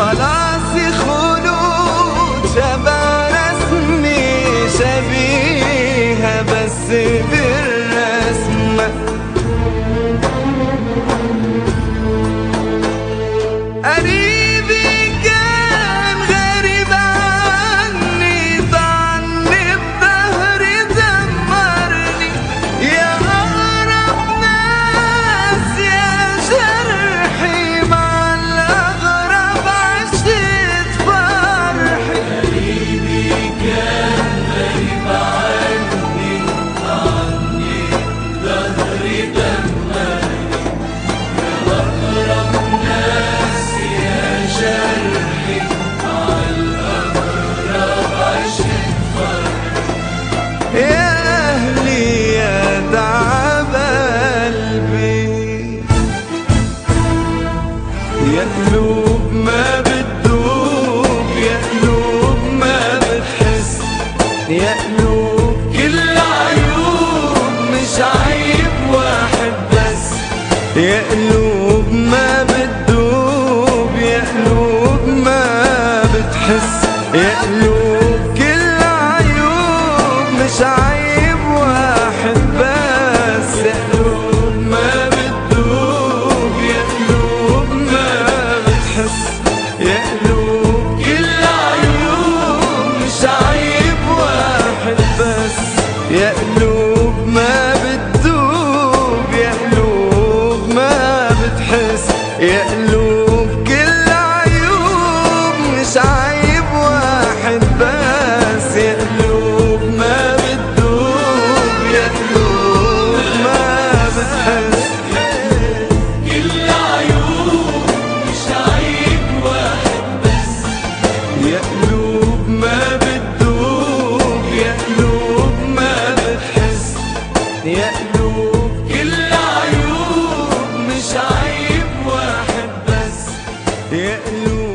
خلاص خلود شبه رسمي شبيهة بس بي يا قلوب كل عيوب مش عيب واحد بس. يا قلوب ما بتدوب يا قلوب ما بتحس. يا قلوب يقلوب كل عيوب مش عيب واحد بس. يقلوب